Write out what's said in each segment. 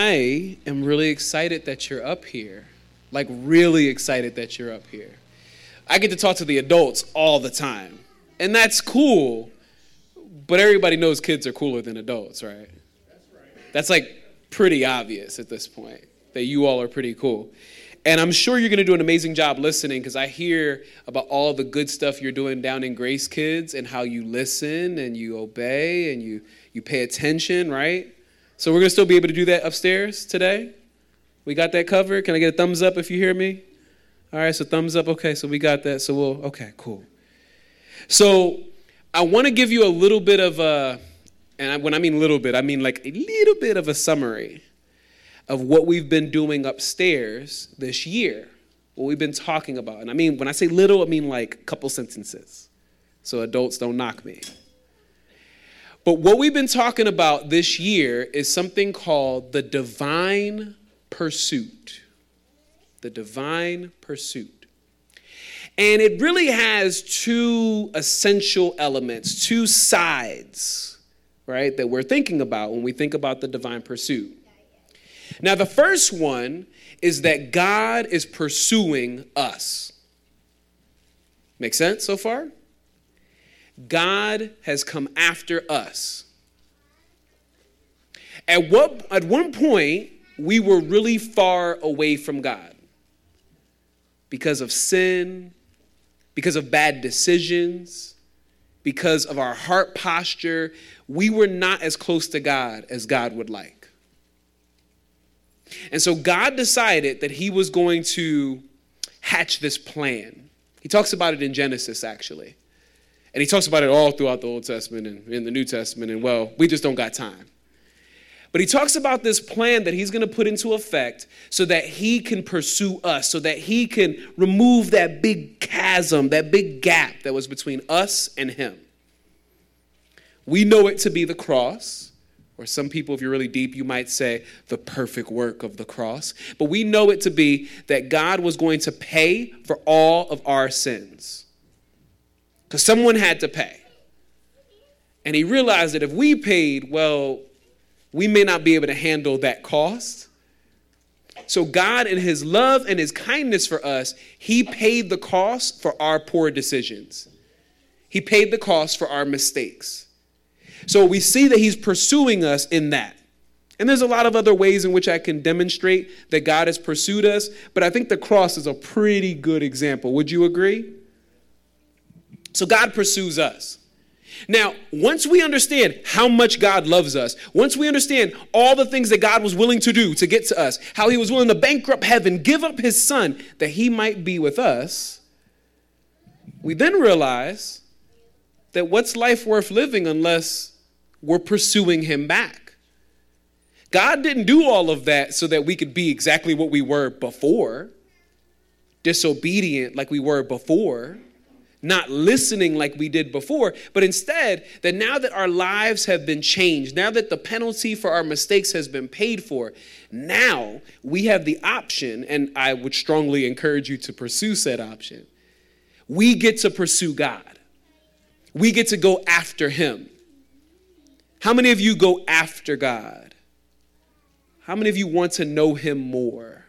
I am really excited that you're up here. Like, really excited that you're up here. I get to talk to the adults all the time, and that's cool, but everybody knows kids are cooler than adults, right? That's right. That's like pretty obvious at this point that you all are pretty cool. And I'm sure you're going to do an amazing job listening because I hear about all the good stuff you're doing down in Grace Kids and how you listen and you obey and you, you pay attention, right? So we're going to still be able to do that upstairs today. We got that covered. Can I get a thumbs up if you hear me? All right, so thumbs up. Okay, so we got that. So we'll, okay, cool. So I want to give you a little bit of a, and when I mean little bit, I mean like a little bit of a summary of what we've been doing upstairs this year, what we've been talking about. And I mean, when I say little, I mean like a couple sentences. So adults don't knock me. But what we've been talking about this year is something called the divine pursuit. The divine pursuit. And it really has two essential elements, two sides, right, that we're thinking about when we think about the divine pursuit. Now, the first one is that God is pursuing us. Make sense so far? God has come after us. At, what, at one point, we were really far away from God because of sin, because of bad decisions, because of our heart posture. We were not as close to God as God would like. And so God decided that he was going to hatch this plan. He talks about it in Genesis, actually. And he talks about it all throughout the Old Testament and in the New Testament. And well, we just don't got time. But he talks about this plan that he's going to put into effect so that he can pursue us, so that he can remove that big chasm, that big gap that was between us and him. We know it to be the cross. Or some people, if you're really deep, you might say the perfect work of the cross. But we know it to be that God was going to pay for all of our sins. Because someone had to pay. And he realized that if we paid, well, we may not be able to handle that cost. So, God, in His love and His kindness for us, He paid the cost for our poor decisions. He paid the cost for our mistakes. So we see that he's pursuing us in that. And there's a lot of other ways in which I can demonstrate that God has pursued us, but I think the cross is a pretty good example. Would you agree? So God pursues us. Now, once we understand how much God loves us, once we understand all the things that God was willing to do to get to us, how he was willing to bankrupt heaven, give up his son that he might be with us, we then realize that what's life worth living unless we're pursuing him back. God didn't do all of that so that we could be exactly what we were before, disobedient like we were before, not listening like we did before, but instead, that now that our lives have been changed, now that the penalty for our mistakes has been paid for, now we have the option, and I would strongly encourage you to pursue said option. We get to pursue God, we get to go after Him. How many of you go after God? How many of you want to know Him more?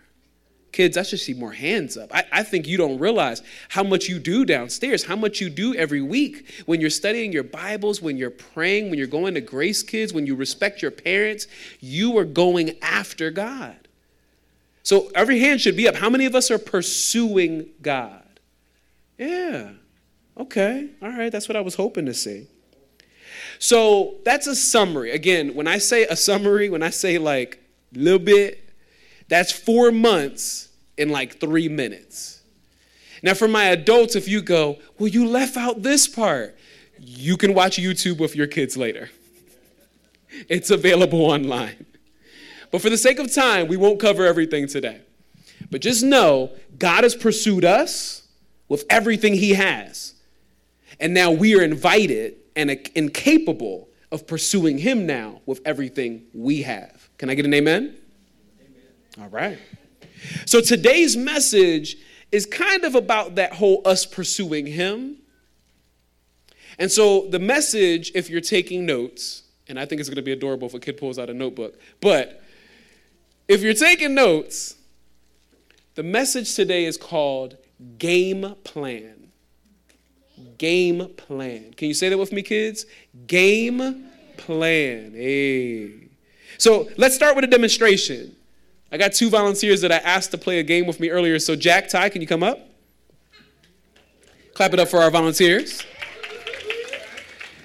Kids, I should see more hands up. I, I, think you don't realize how much you do downstairs, how much you do every week when you're studying your Bibles, when you're praying, when you're going to Grace Kids, when you respect your parents. You are going after God. So every hand should be up. How many of us are pursuing God? Yeah. Okay. All right. That's what I was hoping to see. So that's a summary. Again, when I say a summary, when I say like a little bit, that's four months in like three minutes. Now, for my adults, if you go, well, you left out this part, you can watch YouTube with your kids later. It's available online. But for the sake of time, we won't cover everything today. But just know God has pursued us with everything He has. And now we are invited and incapable of pursuing Him now with everything we have. Can I get an amen? amen? All right. So today's message is kind of about that whole us pursuing Him. And so the message, if you're taking notes, and I think it's going to be adorable if a kid pulls out a notebook, but if you're taking notes, the message today is called Game Plan. Game Plan. Can you say that with me, kids? Game Plan. Hey. So let's start with a demonstration. I got two volunteers that I asked to play a game with me earlier. So, Jack, Ty, can you come up? Clap it up for our volunteers.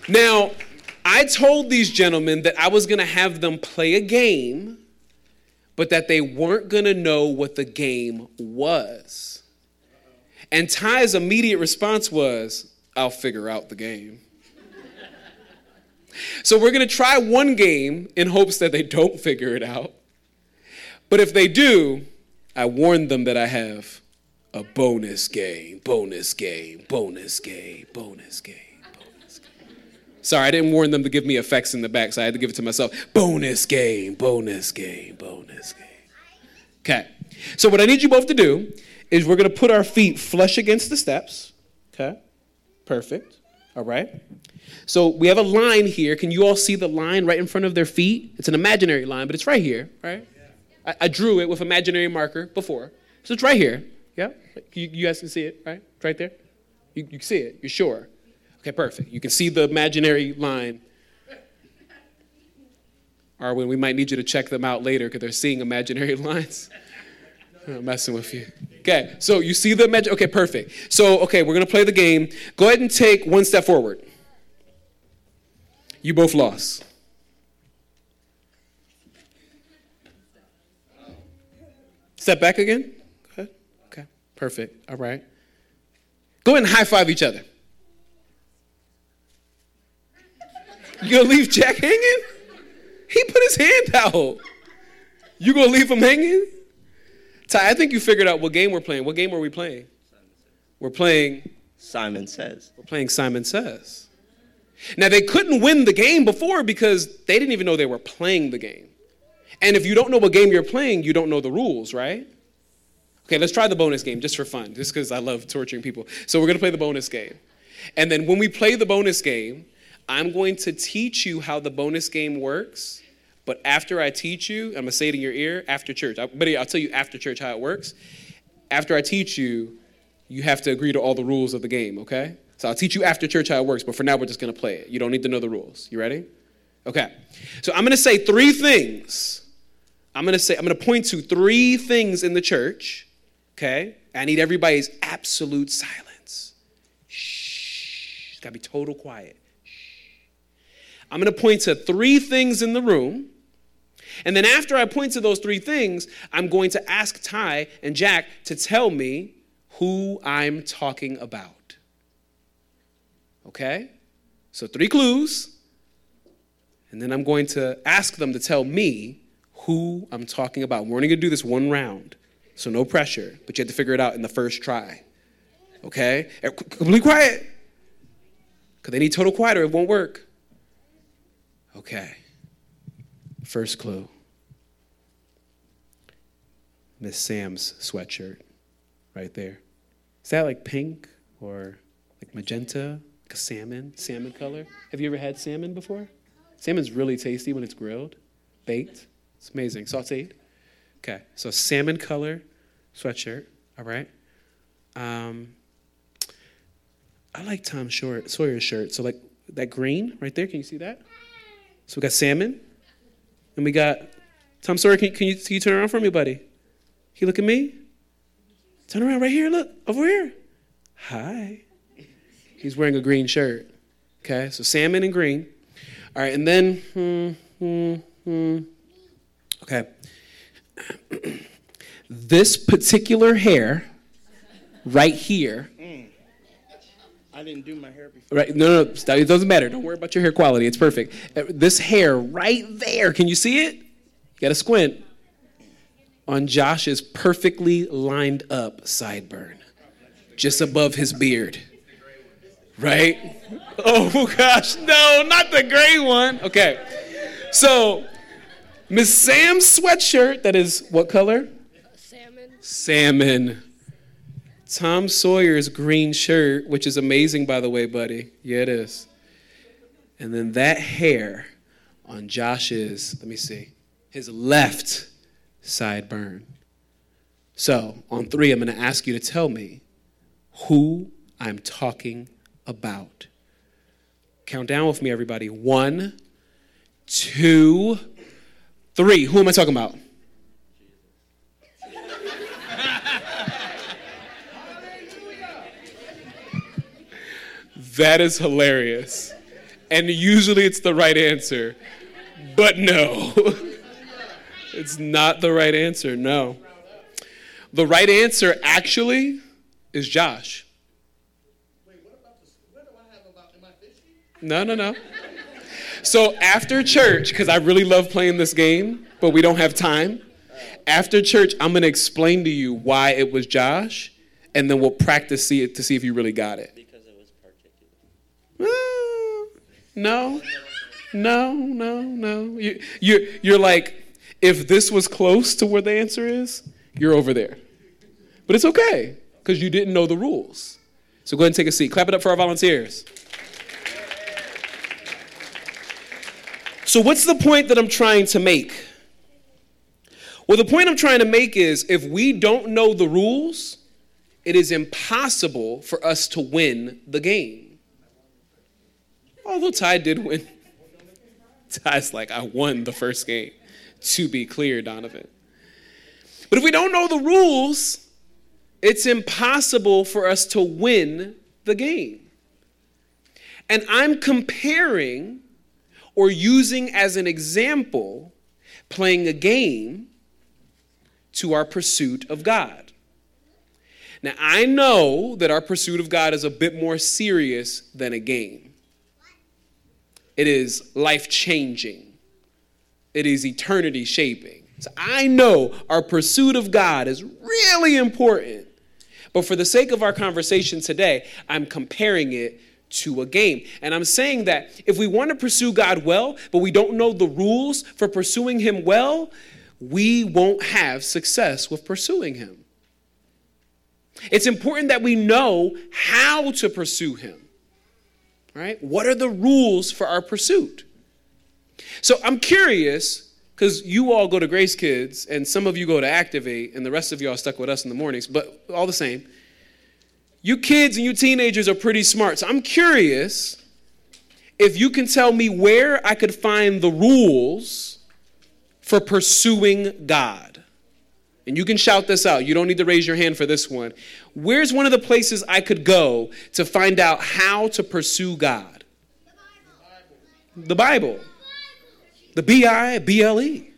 Now, I told these gentlemen that I was going to have them play a game, but that they weren't going to know what the game was. And Ty's immediate response was, I'll figure out the game. so we're going to try one game in hopes that they don't figure it out. But if they do, I warn them that I have a bonus game, bonus game, bonus game, bonus game. bonus game. Sorry, I didn't warn them to give me effects in the back, so I had to give it to myself. Bonus game, bonus game, bonus game. Okay. So, what I need you both to do is we're going to put our feet flush against the steps. Okay. Perfect. All right. So, we have a line here. Can you all see the line right in front of their feet? It's an imaginary line, but it's right here, right? I, I drew it with imaginary marker before. So it's right here. Yeah? You, you guys can see it, right? It's right there? You, you can see it. You're sure? Okay, perfect. You can see the imaginary line. Or when we might need you to check them out later because they're seeing imaginary lines. I'm messing with you. Okay, so you see the imagine. Okay, perfect. So, okay, we're gonna play the game. Go ahead and take one step forward. You both lost. Step back again. Okay. Okay. Perfect. All right. Go ahead and high five each other. You gonna leave Jack hanging? He put his hand out. You gonna leave him hanging? Ty, I think you figured out what game we're playing. What game are we playing? We're playing Simon Says. We're playing Simon Says. Now they couldn't win the game before because they didn't even know they were playing the game. And if you don't know what game you're playing, you don't know the rules, right? Okay, let's try the bonus game just for fun, just because I love torturing people. So we're going to play the bonus game. And then when we play the bonus game, I'm going to teach you how the bonus game works. But after I teach you, I'm going to say it in your ear after church. But I'll tell you after church how it works. After I teach you, you have to agree to all the rules of the game, okay? So I'll teach you after church how it works, but for now we're just going to play it. You don't need to know the rules. You ready? Okay. So I'm going to say three things I'm going to say, I'm going to point to three things in the church, okay? I need everybody's absolute silence. Shh. It's got to be total quiet. Shh. I'm going to point to three things in the room. And then after I point to those three things, I'm going to ask Ty and Jack to tell me who I'm talking about. Okay? So, three clues. And then I'm going to ask them to tell me who I'm talking about. We're only going to do this one round, so no pressure, but you have to figure it out in the first try. Okay? Completely quiet. Because they need total quiet or it won't work. Okay. First clue Miss Sam's sweatshirt right there. Is that like pink or like magenta? Like a salmon, salmon color? Have you ever had salmon before? Salmon's really tasty when it's grilled, baked. It's amazing. Sauteed. Okay, so salmon color sweatshirt. All right. Um, I like Tom Short, Sawyer's shirt. So like that green right there. Can you see that? So we got salmon, and we got Tom Sawyer. Can, can, you, can you turn around for me, buddy? Can you look at me? Turn around right here. Look over here. Hi. He's wearing a green shirt. Okay, so salmon and green. All right, and then. Hmm, hmm, hmm. Okay. this particular hair right here. Mm. I didn't do my hair before. Right. No, no, it doesn't matter. Don't worry about your hair quality. It's perfect. Uh, this hair right there, can you see it? You got to squint. On Josh's perfectly lined up sideburn, just above his beard. Right? Oh gosh, no, not the gray one. Okay. So Miss Sam's sweatshirt, that is what color? Salmon. Salmon. Tom Sawyer's green shirt, which is amazing, by the way, buddy. Yeah, it is. And then that hair on Josh's, let me see, his left sideburn. So, on three, I'm going to ask you to tell me who I'm talking about. Count down with me, everybody. One, two, three. Who am I talking about? that is hilarious. And usually it's the right answer. But no, it's not the right answer. No. The right answer actually is Josh. No, no, no. So after church, because I really love playing this game, but we don't have time. After church, I'm going to explain to you why it was Josh, and then we'll practice see it to see if you really got it. Because it was particular. Uh, no, no, no, no. You, you, you're like, if this was close to where the answer is, you're over there. But it's okay, because you didn't know the rules. So go ahead and take a seat. Clap it up for our volunteers. So, what's the point that I'm trying to make? Well, the point I'm trying to make is if we don't know the rules, it is impossible for us to win the game. Although Ty did win. Ty's like, I won the first game. To be clear, Donovan. But if we don't know the rules, it's impossible for us to win the game. And I'm comparing or using as an example playing a game to our pursuit of God. Now, I know that our pursuit of God is a bit more serious than a game. It is life changing, it is eternity shaping. So I know our pursuit of God is really important. But for the sake of our conversation today, I'm comparing it to a game. And I'm saying that if we want to pursue God well, but we don't know the rules for pursuing Him well, we won't have success with pursuing Him. It's important that we know how to pursue Him. Right? What are the rules for our pursuit? So I'm curious because you all go to Grace Kids and some of you go to Activate and the rest of y'all stuck with us in the mornings, but all the same you kids and you teenagers are pretty smart. So I'm curious if you can tell me where I could find the rules for pursuing God. And you can shout this out. You don't need to raise your hand for this one. Where's one of the places I could go to find out how to pursue God? The Bible. The B I B L E.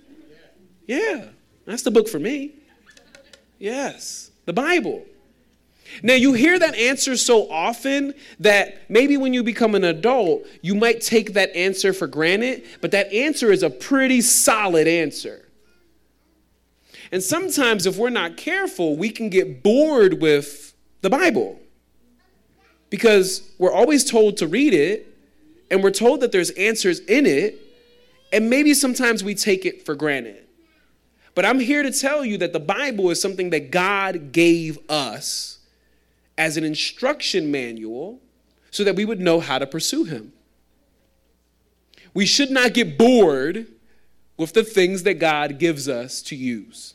Yeah, that's the book for me. Yes, the Bible. Now, you hear that answer so often that maybe when you become an adult, you might take that answer for granted, but that answer is a pretty solid answer. And sometimes, if we're not careful, we can get bored with the Bible because we're always told to read it and we're told that there's answers in it, and maybe sometimes we take it for granted. But I'm here to tell you that the Bible is something that God gave us as an instruction manual so that we would know how to pursue him. We should not get bored with the things that God gives us to use.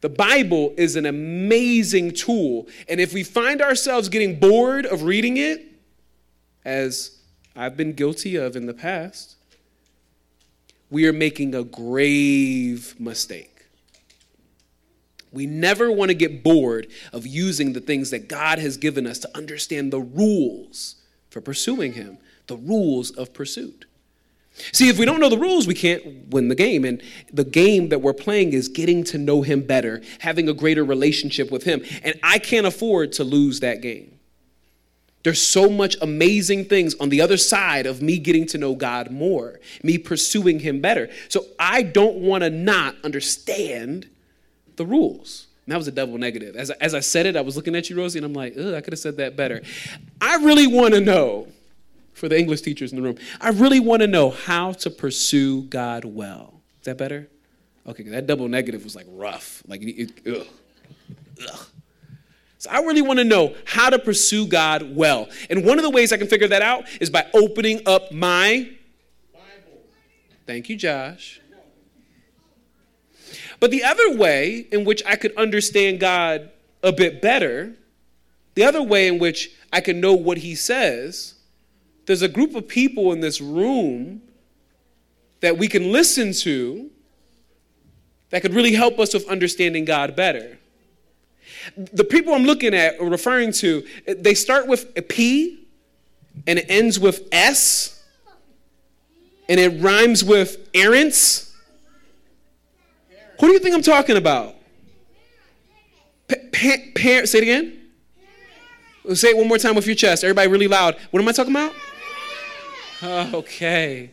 The Bible is an amazing tool, and if we find ourselves getting bored of reading it, as I've been guilty of in the past, we are making a grave mistake. We never want to get bored of using the things that God has given us to understand the rules for pursuing Him, the rules of pursuit. See, if we don't know the rules, we can't win the game. And the game that we're playing is getting to know Him better, having a greater relationship with Him. And I can't afford to lose that game. There's so much amazing things on the other side of me getting to know God more, me pursuing Him better. So I don't want to not understand the rules. And that was a double negative. As I, as I said it, I was looking at you, Rosie, and I'm like, I could have said that better. I really want to know, for the English teachers in the room, I really want to know how to pursue God well. Is that better? Okay, that double negative was like rough. Like, it, ugh, ugh. So I really want to know how to pursue God well. And one of the ways I can figure that out is by opening up my Bible. Thank you, Josh But the other way in which I could understand God a bit better, the other way in which I can know what He says, there's a group of people in this room that we can listen to that could really help us with understanding God better. The people I'm looking at or referring to, they start with a P and it ends with S and it rhymes with errands. Who do you think I'm talking about? Pa- pa- say it again. Say it one more time with your chest. Everybody, really loud. What am I talking about? Okay.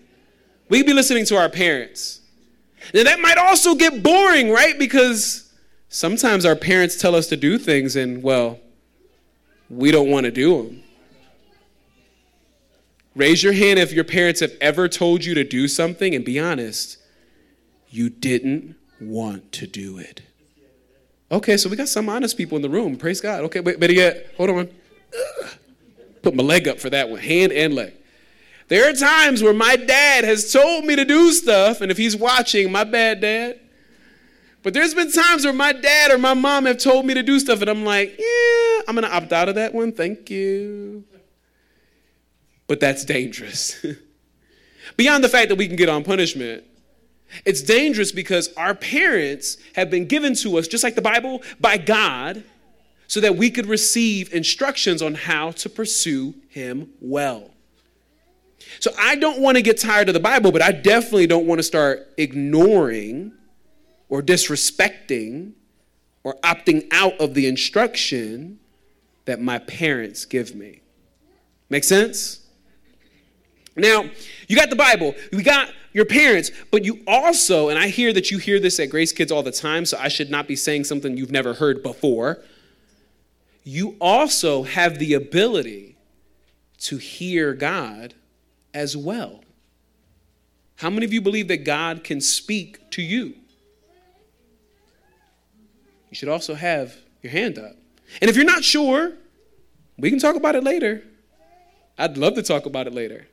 We be listening to our parents. Now, that might also get boring, right? Because sometimes our parents tell us to do things and, well, we don't want to do them. Raise your hand if your parents have ever told you to do something and be honest, you didn't want to do it. Okay, so we got some honest people in the room. Praise God. Okay, wait, but better yet, hold on. Put my leg up for that one, hand and leg. There are times where my dad has told me to do stuff, and if he's watching, my bad, dad. But there's been times where my dad or my mom have told me to do stuff, and I'm like, yeah, I'm gonna opt out of that one. Thank you. But that's dangerous. Beyond the fact that we can get on punishment, it's dangerous because our parents have been given to us, just like the Bible, by God, so that we could receive instructions on how to pursue Him well. So I don't want to get tired of the Bible, but I definitely don't want to start ignoring or disrespecting or opting out of the instruction that my parents give me. Make sense? Now, you got the Bible, we got your parents, but you also, and I hear that you hear this at Grace Kids all the time, so I should not be saying something you've never heard before. You also have the ability to hear God as well. How many of you believe that God can speak to you? You should also have your hand up. And if you're not sure, we can talk about it later. I'd love to talk about it later.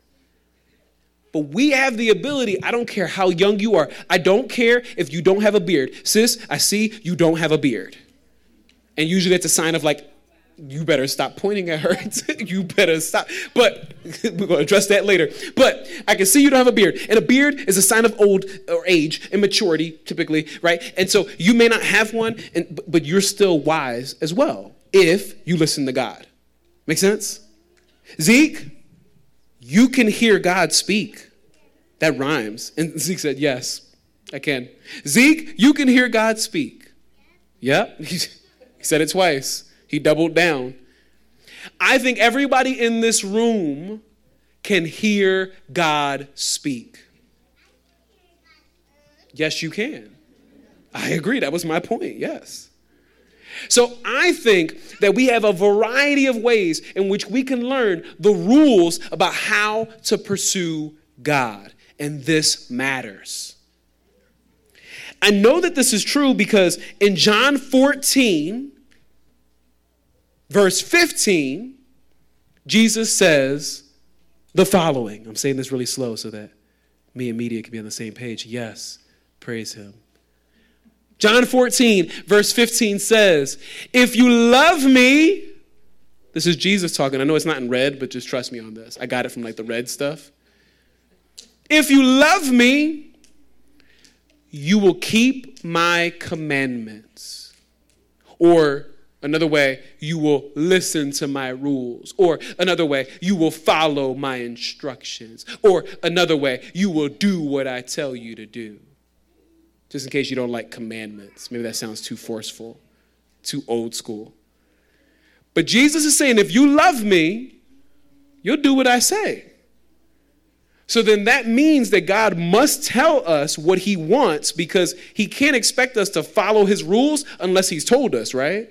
But we have the ability, I don't care how young you are, I don't care if you don't have a beard. Sis, I see you don't have a beard. And usually that's a sign of like, you better stop pointing at her. you better stop. But we're going to address that later. But I can see you don't have a beard. And a beard is a sign of old or age, and maturity, typically, right? And so you may not have one, and, but you're still wise as well if you listen to God. Make sense? Zeke, you can hear God speak. That rhymes. And Zeke said, Yes, I can. Zeke, you can hear God speak. Yep. he said it twice. He doubled down. I think everybody in this room can hear God speak. Yes, you can. I agree. That was my point. Yes. So I think that we have a variety of ways in which we can learn the rules about how to pursue God. And this matters. I know that this is true because in John 14, verse 15, Jesus says the following. I'm saying this really slow so that me and media can be on the same page. Yes, praise him. John 14, verse 15 says, If you love me, this is Jesus talking. I know it's not in red, but just trust me on this. I got it from like the red stuff. If you love me, you will keep my commandments. Or Another way, you will listen to my rules. Or another way, you will follow my instructions. Or another way, you will do what I tell you to do. Just in case you don't like commandments. Maybe that sounds too forceful, too old school. But Jesus is saying, if you love me, you'll do what I say. So then that means that God must tell us what he wants because he can't expect us to follow his rules unless he's told us, right?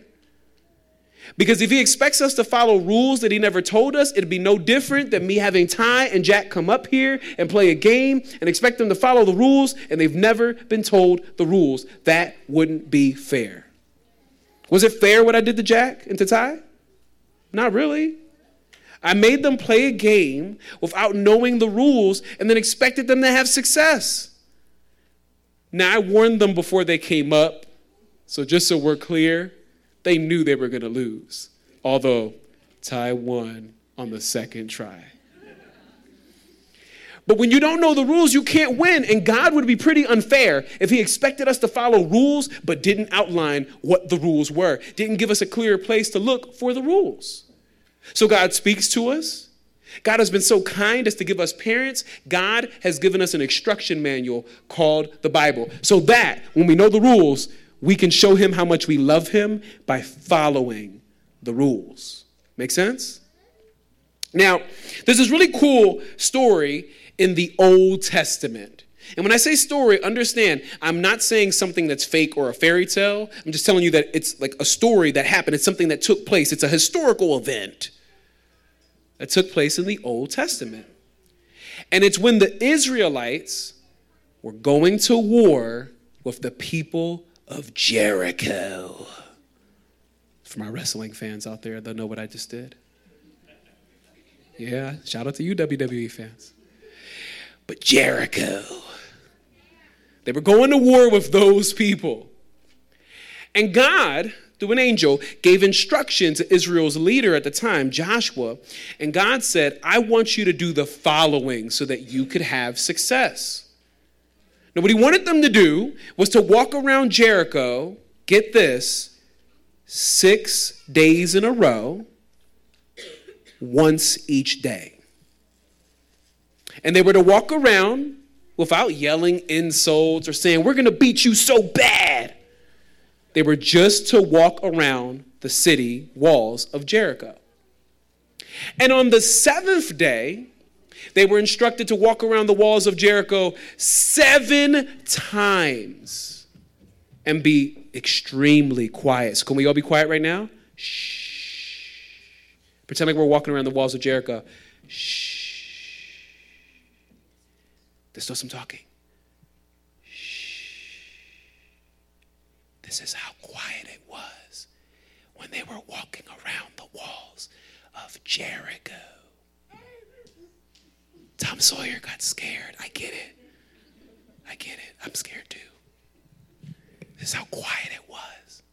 Because if he expects us to follow rules that he never told us, it'd be no different than me having Ty and Jack come up here and play a game and expect them to follow the rules and they've never been told the rules. That wouldn't be fair. Was it fair what I did to Jack and to Ty? Not really. I made them play a game without knowing the rules and then expected them to have success. Now, I warned them before they came up, so just so we're clear, they knew they were going to lose, although Ty won on the second try. But when you don't know the rules, you can't win. And God would be pretty unfair if He expected us to follow rules but didn't outline what the rules were, didn't give us a clear place to look for the rules. So God speaks to us. God has been so kind as to give us parents. God has given us an instruction manual called the Bible so that when we know the rules, we can show Him how much we love Him by following the rules. Make sense? Now, there's this really cool story in the Old Testament. And when I say story, understand, I'm not saying something that's fake or a fairy tale. I'm just telling you that it's like a story that happened. It's something that took place. It's a historical event that took place in the Old Testament. And it's when the Israelites were going to war with the people of Jericho. For my wrestling fans out there, they'll know what I just did. Yeah, shout out to you, WWE fans. But Jericho, they were going to war with those people. And God, through an angel, gave instruction to Israel's leader at the time, Joshua. And God said, I want you to do the following so that you could have success. Now, what he wanted them to do was to walk around Jericho, get this, six days in a row, once each day. And they were to walk around without yelling insults or saying, We're going to beat you so bad. They were just to walk around the city walls of Jericho. And on the seventh day, they were instructed to walk around the walls of Jericho seven times and be extremely quiet. So, can we all be quiet right now? Shh. Pretend like we're walking around the walls of Jericho. Shh. There's still some talking. Shh. This is how quiet it was when they were walking around the walls of Jericho. Tom Sawyer got scared. I get it. I get it. I'm scared too. This is how quiet it was.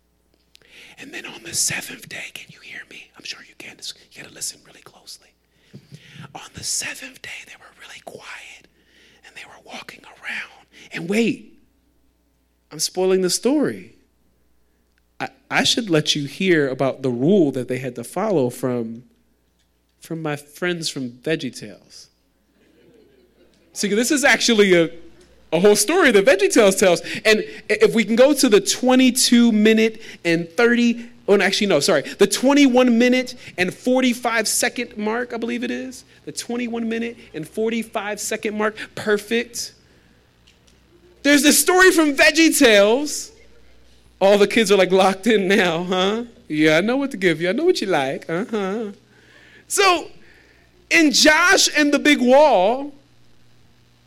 And then on the seventh day, can you hear me? I'm sure you can. You gotta listen really closely. On the seventh day, they were really quiet and they were walking around. And wait, I'm spoiling the story. I, I should let you hear about the rule that they had to follow from, from my friends from Veggie Tales. See, this is actually a, a whole story that Veggie Tales tells. And if we can go to the 22 minute and 30 Oh, no, actually, no, sorry. The 21 minute and 45 second mark, I believe it is. The 21 minute and 45 second mark. Perfect. There's this story from Veggie Tales. All the kids are like locked in now, huh? Yeah, I know what to give you. I know what you like. Uh huh. So, in Josh and the Big Wall,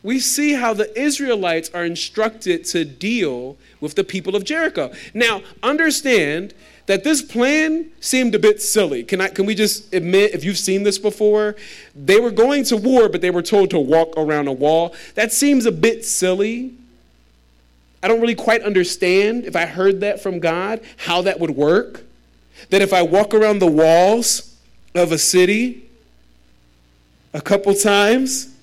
we see how the Israelites are instructed to deal with the people of Jericho. Now, understand that this plan seemed a bit silly. Can, I, can we just admit, if you've seen this before, they were going to war, but they were told to walk around a wall. That seems a bit silly. I don't really quite understand, if I heard that from God, how that would work. That if I walk around the walls of a city a couple times,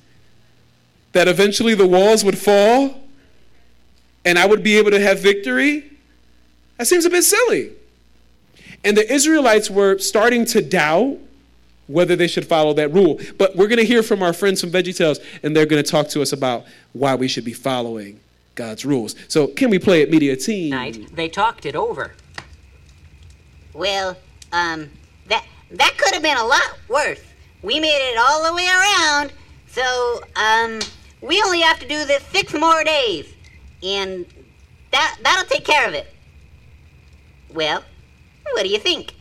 that eventually the walls would fall and I would be able to have victory. That seems a bit silly. And the Israelites were starting to doubt whether they should follow that rule. But we're going to hear from our friends from VeggieTales, and they're going to talk to us about why we should be following God's rules. So, can we play it, media team? Night, they talked it over. Well, um, that that could have been a lot worse. We made it all the way around, so um, we only have to do this six more days, and that that'll take care of it. Well, what do you think?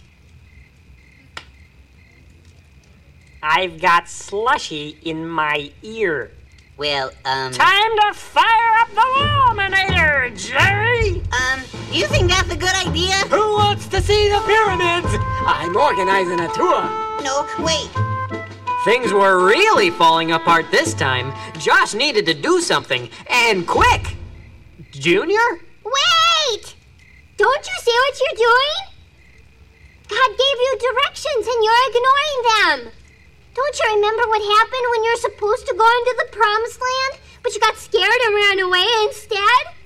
I've got slushy in my ear. Well, um, Time to fire up the Laminator, Jerry! um, do you think that's a good idea? Who wants to see the pyramids? I'm organizing a tour. No, wait. Things were really falling apart this time. Josh needed to do something, and quick. Junior? Wait! Don't you see what you're doing? God gave you directions and you're ignoring them. Don't you remember what happened when you're supposed to go into the promised land, but you got scared and ran away instead?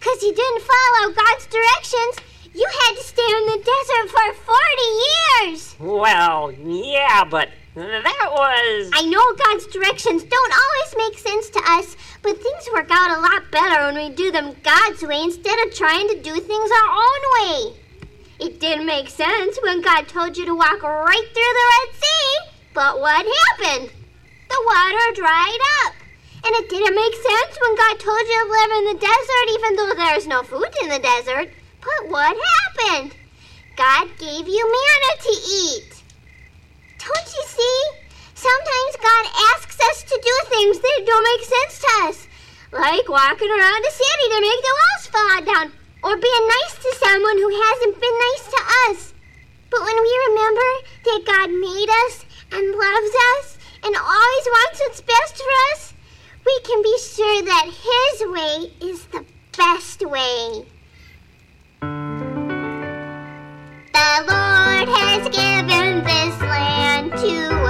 Because you didn't follow God's directions, you had to stay in the desert for 40 years. Well, yeah, but that was. I know God's directions don't always make sense to us, but things work out a lot better when we do them God's way instead of trying to do things our own way. It didn't make sense when God told you to walk right through the Red Sea, but what happened? The water dried up. And it didn't make sense when God told you to live in the desert even though there's no food in the desert. But what happened? God gave you manna to eat. Don't you see? Sometimes God asks us to do things that don't make sense to us, like walking around a city to make the walls fall down, or being nice to someone who hasn't been nice to us. But when we remember that God made us and loves us and always wants what's best for us, we can be sure that His way is the best way. The Lord has given this land to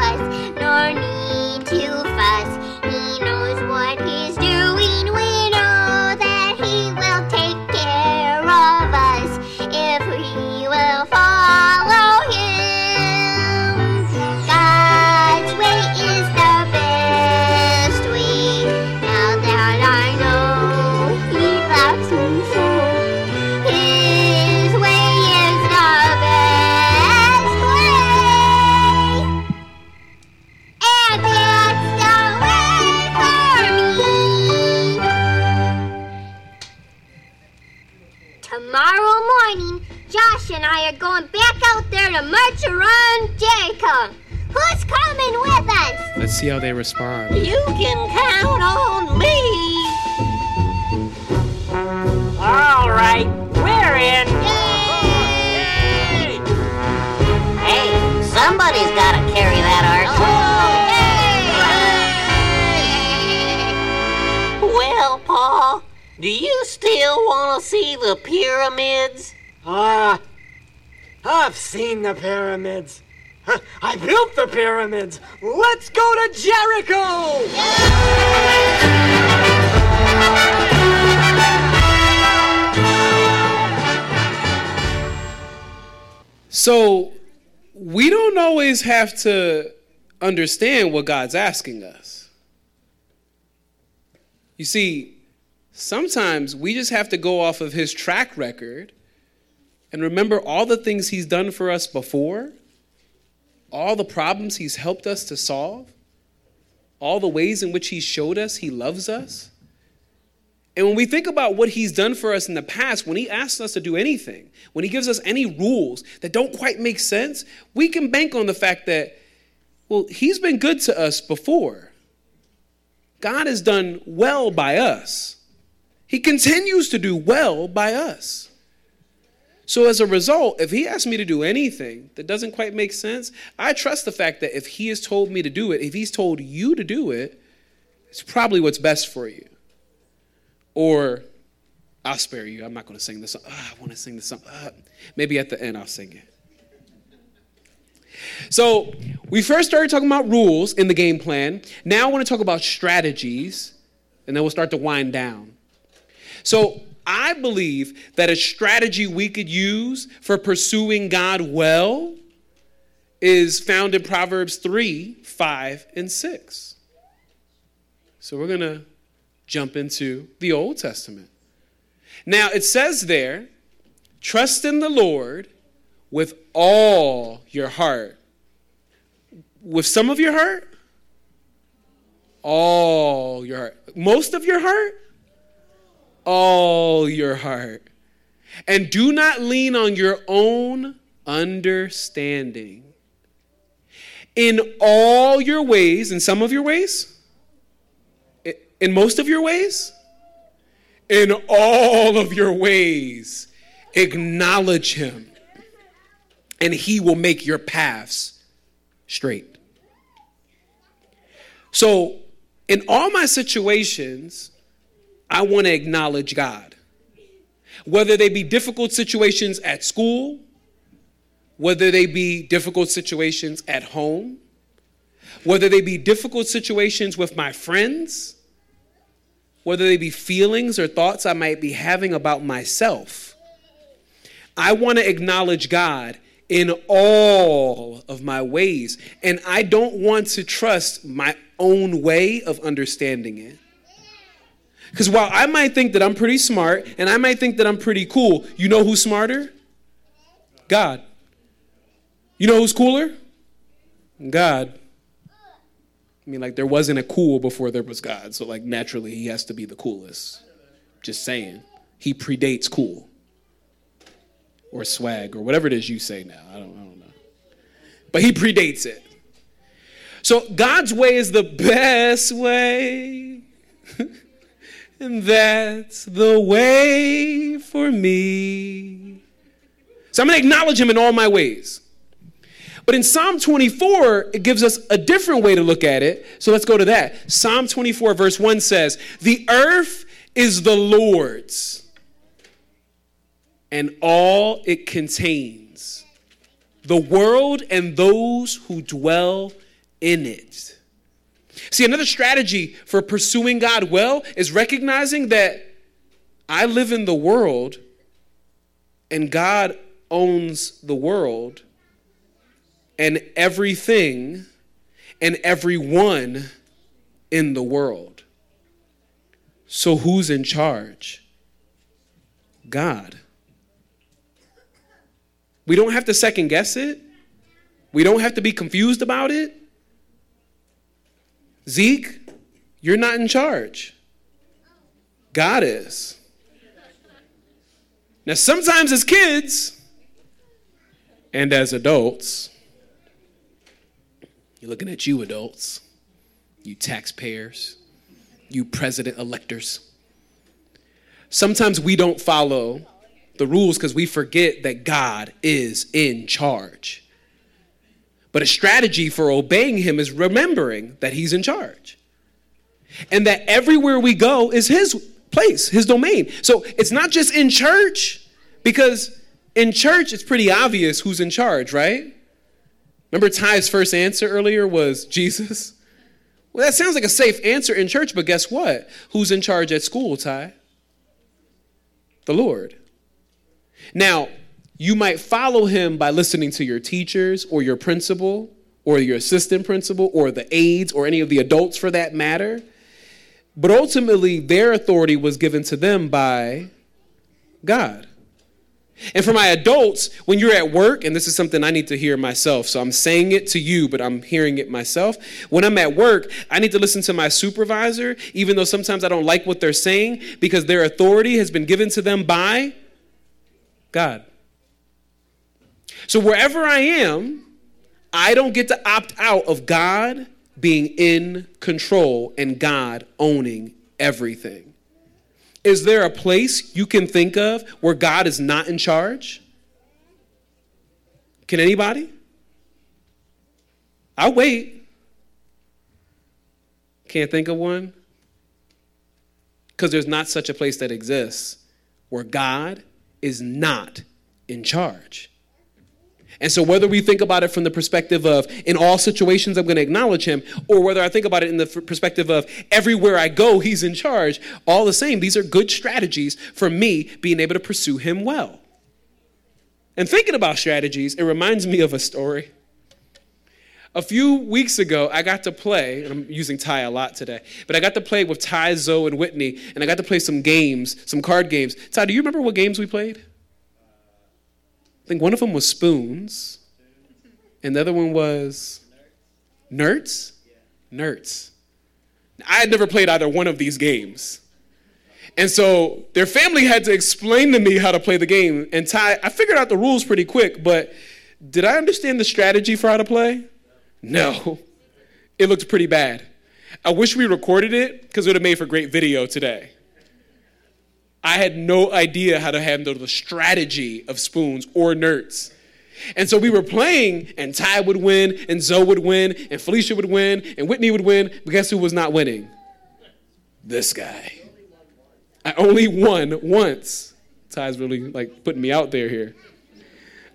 pyramids. Let's go to Jericho! So we don't always have to understand what God's asking us. You see, sometimes we just have to go off of his track record and remember all the things he's done for us before, all the problems he's helped us to solve, all the ways in which he showed us he loves us. And when we think about what he's done for us in the past, when he asks us to do anything, when he gives us any rules that don't quite make sense, we can bank on the fact that, well, he's been good to us before. God has done well by us. He continues to do well by us. So, as a result, if he asks me to do anything that doesn't quite make sense, I trust the fact that if he has told me to do it, if he's told you to do it, it's probably what's best for you. Or I'll spare you. I'm not going to sing this song. Ah, I want to sing this song. Ah, maybe at the end I'll sing it. So we first started talking about rules in the game plan. Now I want to talk about strategies, and then we'll start to wind down. So I believe that a strategy we could use for pursuing God well is found in Proverbs 3, 5, and 6. So we're going to jump into the Old Testament. Now it says there, trust in the Lord with all your heart. With some of your heart? All your heart. Most of your heart? All your heart. And do not lean on your own understanding. In all your ways, in some of your ways, in most of your ways, in all of your ways, acknowledge him, and he will make your paths straight. So, in all my situations, I want to acknowledge God. whether they be difficult situations at school, whether they be difficult situations at home, whether they be difficult situations with my friends, whether they be feelings or thoughts I might be having about myself. I want to acknowledge God in all of my ways, and I don't want to trust my own way of understanding it. Because while I might think that I'm pretty smart and I might think that I'm pretty cool, you know who's smarter? God. You know who's cooler? God. I mean, like, there wasn't a cool before there was God, so, like, naturally, he has to be the coolest. Just saying. He predates cool or swag or whatever it is you say now. I don't, I don't know. But he predates it. So, God's way is the best way. and that's the way for me. So, I'm going to acknowledge him in all my ways. But in Psalm 24, it gives us a different way to look at it. So let's go to that. Psalm 24, verse 1 says, The earth is the Lord's and all it contains, the world and those who dwell in it. See, another strategy for pursuing God well is recognizing that I live in the world and God owns the world and everything and everyone in the world. So, who's in charge? God. We don't have to second guess it. We don't have to be confused about it. Zeke, you're not in charge. God is. Now, sometimes as kids and as adults, you're looking at you, adults, you taxpayers, you president electors. Sometimes we don't follow the rules because we forget that God is in charge. But a strategy for obeying Him is remembering that He's in charge and that everywhere we go is His place, His domain. So it's not just in church, because in church it's pretty obvious who's in charge, right? Remember Ty's first answer earlier was Jesus? Well, that sounds like a safe answer in church, but guess what? Who's in charge at school, Ty? The Lord. Now, you might follow him by listening to your teachers or your principal or your assistant principal or the aides or any of the adults for that matter. But ultimately, their authority was given to them by God. And for my adults, when you're at work, and this is something I need to hear myself, so I'm saying it to you, but I'm hearing it myself. When I'm at work, I need to listen to my supervisor, even though sometimes I don't like what they're saying, because their authority has been given to them by God. So wherever I am, I don't get to opt out of God being in control and God owning everything. Is there a place you can think of where God is not in charge? Can anybody? I'll wait. Can't think of one? Because there's not such a place that exists where God is not in charge. And so, whether we think about it from the perspective of, in all situations, I'm going to acknowledge him, or whether I think about it in the perspective of, everywhere I go, he's in charge, all the same, these are good strategies for me being able to pursue him well. And thinking about strategies, it reminds me of a story. A few weeks ago, I got to play, and I'm using Ty a lot today, but I got to play with Ty, Zoe, and Whitney, and I got to play some games, some card games. Ty, do you remember what games we played? Think one of them was spoons, and the other one was Nertz. Nertz. I had never played either one of these games. And so their family had to explain to me how to play the game. And Ty, I figured out the rules pretty quick, but did I understand the strategy for how to play? No. It looked pretty bad. I wish we recorded it because it would have made for great video today. I had no idea how to handle the strategy of spoons or Nertz. And so we were playing, and Ty would win, and Zoe would win, and Felicia would win, and Whitney would win. But guess who was not winning? This guy. I only won once. Ty's really like putting me out there here.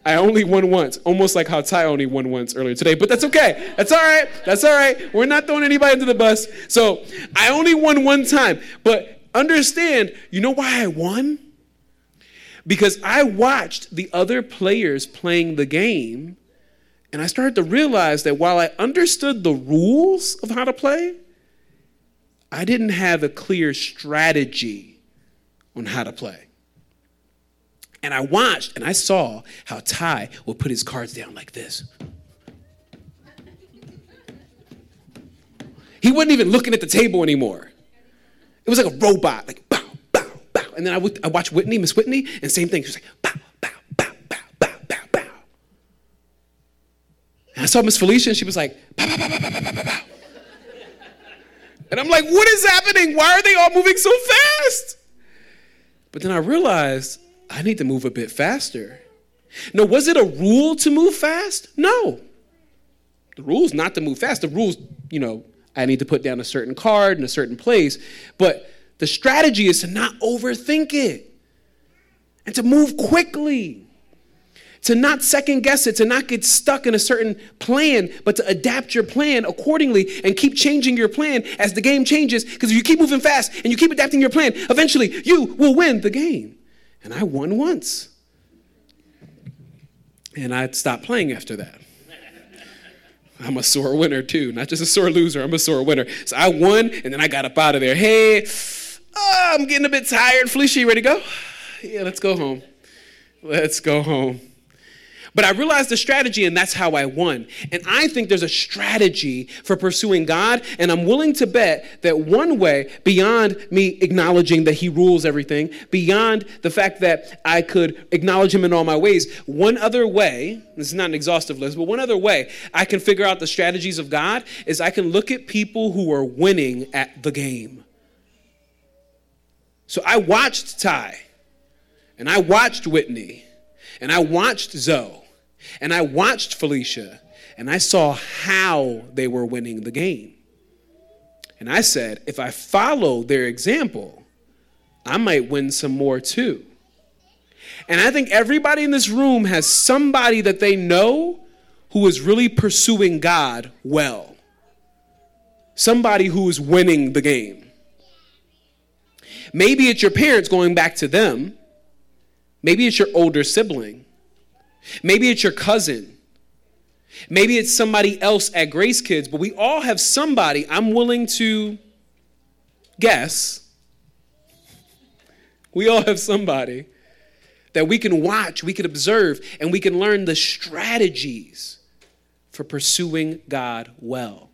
I only won once, almost like how Ty only won once earlier today, but that's okay. That's all right. That's all right. We're not throwing anybody under the bus. So I only won one time, but understand, you know why I won? Because I watched the other players playing the game, and I started to realize that while I understood the rules of how to play, I didn't have a clear strategy on how to play. And I watched and I saw how Ty would put his cards down like this. He wasn't even looking at the table anymore. It was like a robot, like bow, bow, bow. And then I, would, I watched Whitney, Miss Whitney, and same thing. She was like bow, bow, bow, bow, bow, bow, bow. And I saw Miss Felicia, and she was like bow, bow, bow, bow, bow, bow, bow, bow. And I'm like, what is happening? Why are they all moving so fast? But then I realized I need to move a bit faster. Now, was it a rule to move fast? No. The rule's not to move fast. The rule's, you know, I need to put down a certain card in a certain place. But the strategy is to not overthink it and to move quickly. To not second guess it, to not get stuck in a certain plan, but to adapt your plan accordingly and keep changing your plan as the game changes. Because if you keep moving fast and you keep adapting your plan, eventually you will win the game. And I won once. And I stopped playing after that. I'm a sore winner too, not just a sore loser. I'm a sore winner. So I won, and then I got up out of there. Hey, oh, I'm getting a bit tired. Felicia, you ready to go? Yeah, let's go home. Let's go home. But I realized the strategy, and that's how I won. And I think there's a strategy for pursuing God, and I'm willing to bet that one way, beyond me acknowledging that He rules everything, beyond the fact that I could acknowledge Him in all my ways, one other way, this is not an exhaustive list, but one other way I can figure out the strategies of God is I can look at people who are winning at the game. So I watched Ty, and I watched Whitney, and I watched Zoe. And I watched Felicia and I saw how they were winning the game. And I said, if I follow their example, I might win some more too. And I think everybody in this room has somebody that they know who is really pursuing God well. Somebody who is winning the game. Maybe it's your parents going back to them. Maybe it's your older sibling. Maybe it's your cousin. Maybe it's somebody else at Grace Kids, but we all have somebody, I'm willing to guess, we all have somebody that we can watch, we can observe, and we can learn the strategies for pursuing God well.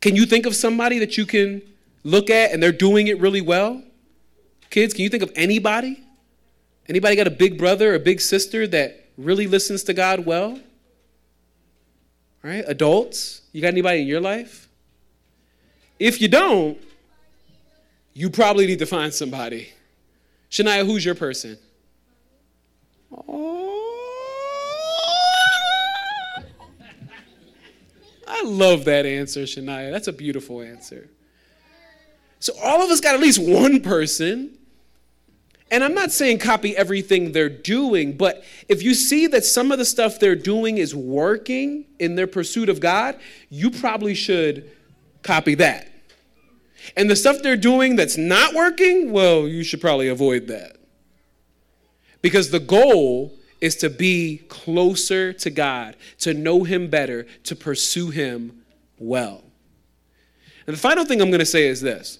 Can you think of somebody that you can look at and they're doing it really well? Kids, can you think of anybody? Anybody got a big brother or a big sister that really listens to God well? Right? Adults, you got anybody in your life? If you don't, you probably need to find somebody. Shania, who's your person? Oh. I love that answer, Shania. That's a beautiful answer. So, all of us got at least one person and I'm not saying copy everything they're doing, but if you see that some of the stuff they're doing is working in their pursuit of God, you probably should copy that. And the stuff they're doing that's not working, well, you should probably avoid that. Because the goal is to be closer to God, to know Him better, to pursue Him well. And the final thing I'm going to say is this,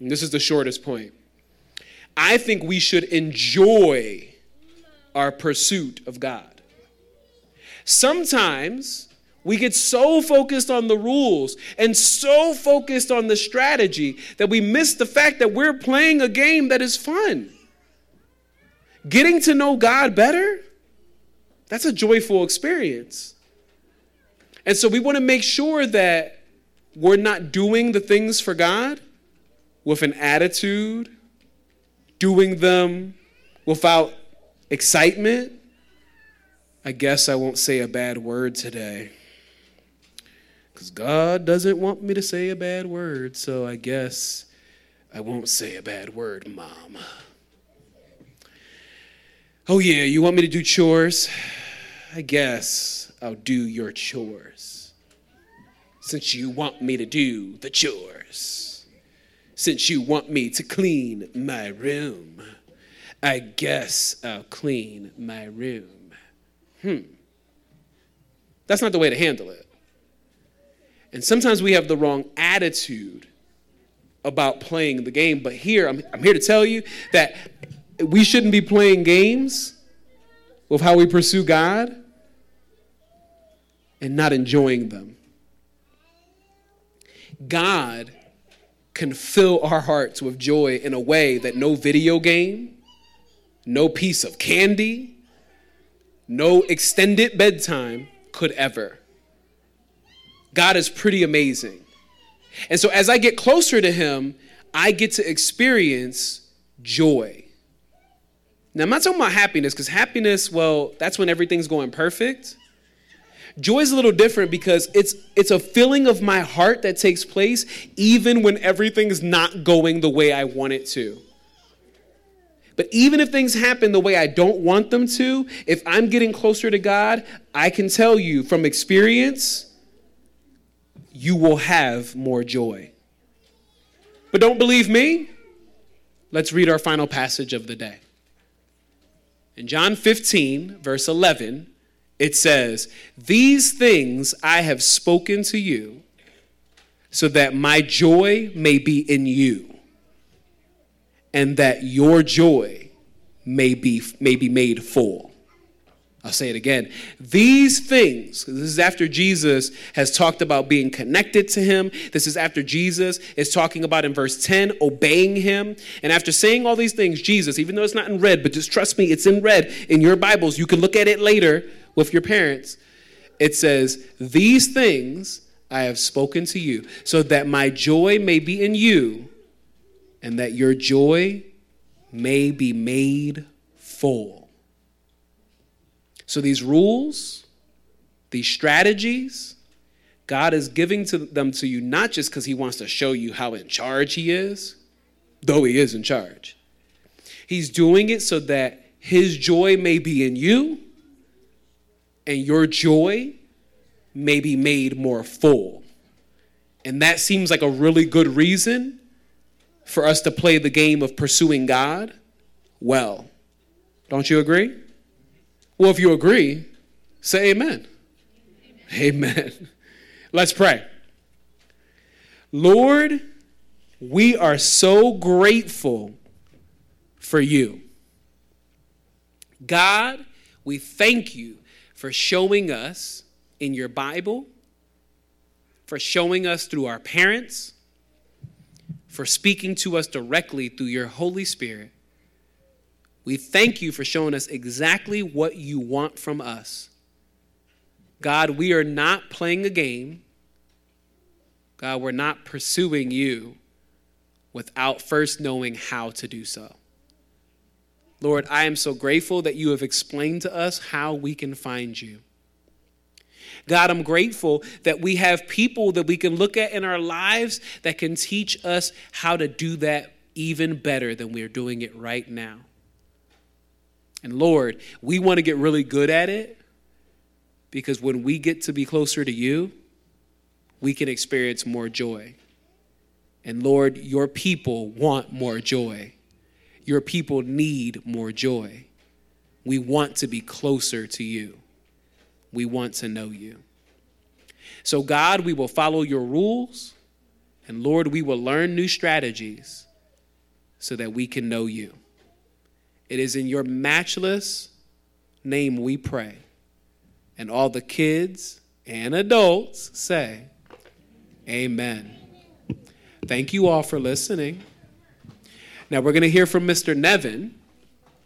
and this is the shortest point. I think we should enjoy our pursuit of God. Sometimes we get so focused on the rules and so focused on the strategy that we miss the fact that we're playing a game that is fun. Getting to know God better, that's a joyful experience. And so we want to make sure that we're not doing the things for God with an attitude doing them without excitement, I guess I won't say a bad word today. Because God doesn't want me to say a bad word, so I guess I won't say a bad word, Mom. Oh, yeah, you want me to do chores? I guess I'll do your chores. Since you want me to do the chores. Since you want me to clean my room. I guess I'll clean my room. Hmm. That's not the way to handle it. And sometimes we have the wrong attitude about playing the game. But here, I'm, I'm here to tell you that we shouldn't be playing games with how we pursue God and not enjoying them. God can fill our hearts with joy in a way that no video game, no piece of candy, no extended bedtime could ever. God is pretty amazing. And so as I get closer to Him, I get to experience joy. Now, I'm not talking about happiness, because happiness, well, that's when everything's going perfect. Joy is a little different because it's it's a feeling of my heart that takes place even when everything's not going the way I want it to. But even if things happen the way I don't want them to, if I'm getting closer to God, I can tell you from experience, you will have more joy. But don't believe me? Let's read our final passage of the day. In John 15, verse 11, it says, These things I have spoken to you, so that my joy may be in you, and that your joy may be, may be made full. I'll say it again. These things, this is after Jesus has talked about being connected to him. This is after Jesus is talking about in verse 10, obeying him. And after saying all these things, Jesus, even though it's not in red, but just trust me, it's in red in your Bibles. You can look at it later with your parents. It says, These things I have spoken to you, so that my joy may be in you, and that your joy may be made full. So these rules, these strategies, God is giving to them to you not just because He wants to show you how in charge He is, though He is in charge. He's doing it so that His joy may be in you and your joy may be made more full. And that seems like a really good reason for us to play the game of pursuing God well. Don't you agree? Well, if you agree, say amen. Amen. amen. Let's pray. Lord, we are so grateful for you. God, we thank you for showing us in your Bible, for showing us through our parents, for speaking to us directly through your Holy Spirit we thank you for showing us exactly what you want from us. God, we are not playing a game. God, we're not pursuing you without first knowing how to do so. Lord, I am so grateful that you have explained to us how we can find you. God, I'm grateful that we have people that we can look at in our lives that can teach us how to do that even better than we're doing it right now. And Lord, we want to get really good at it because when we get to be closer to you, we can experience more joy. And Lord, your people want more joy. Your people need more joy. We want to be closer to you. We want to know you. So, God, we will follow your rules. And Lord, we will learn new strategies so that we can know you. It is in your matchless name we pray. And all the kids and adults say, Amen. Thank you all for listening. Now we're going to hear from Mr. Nevin.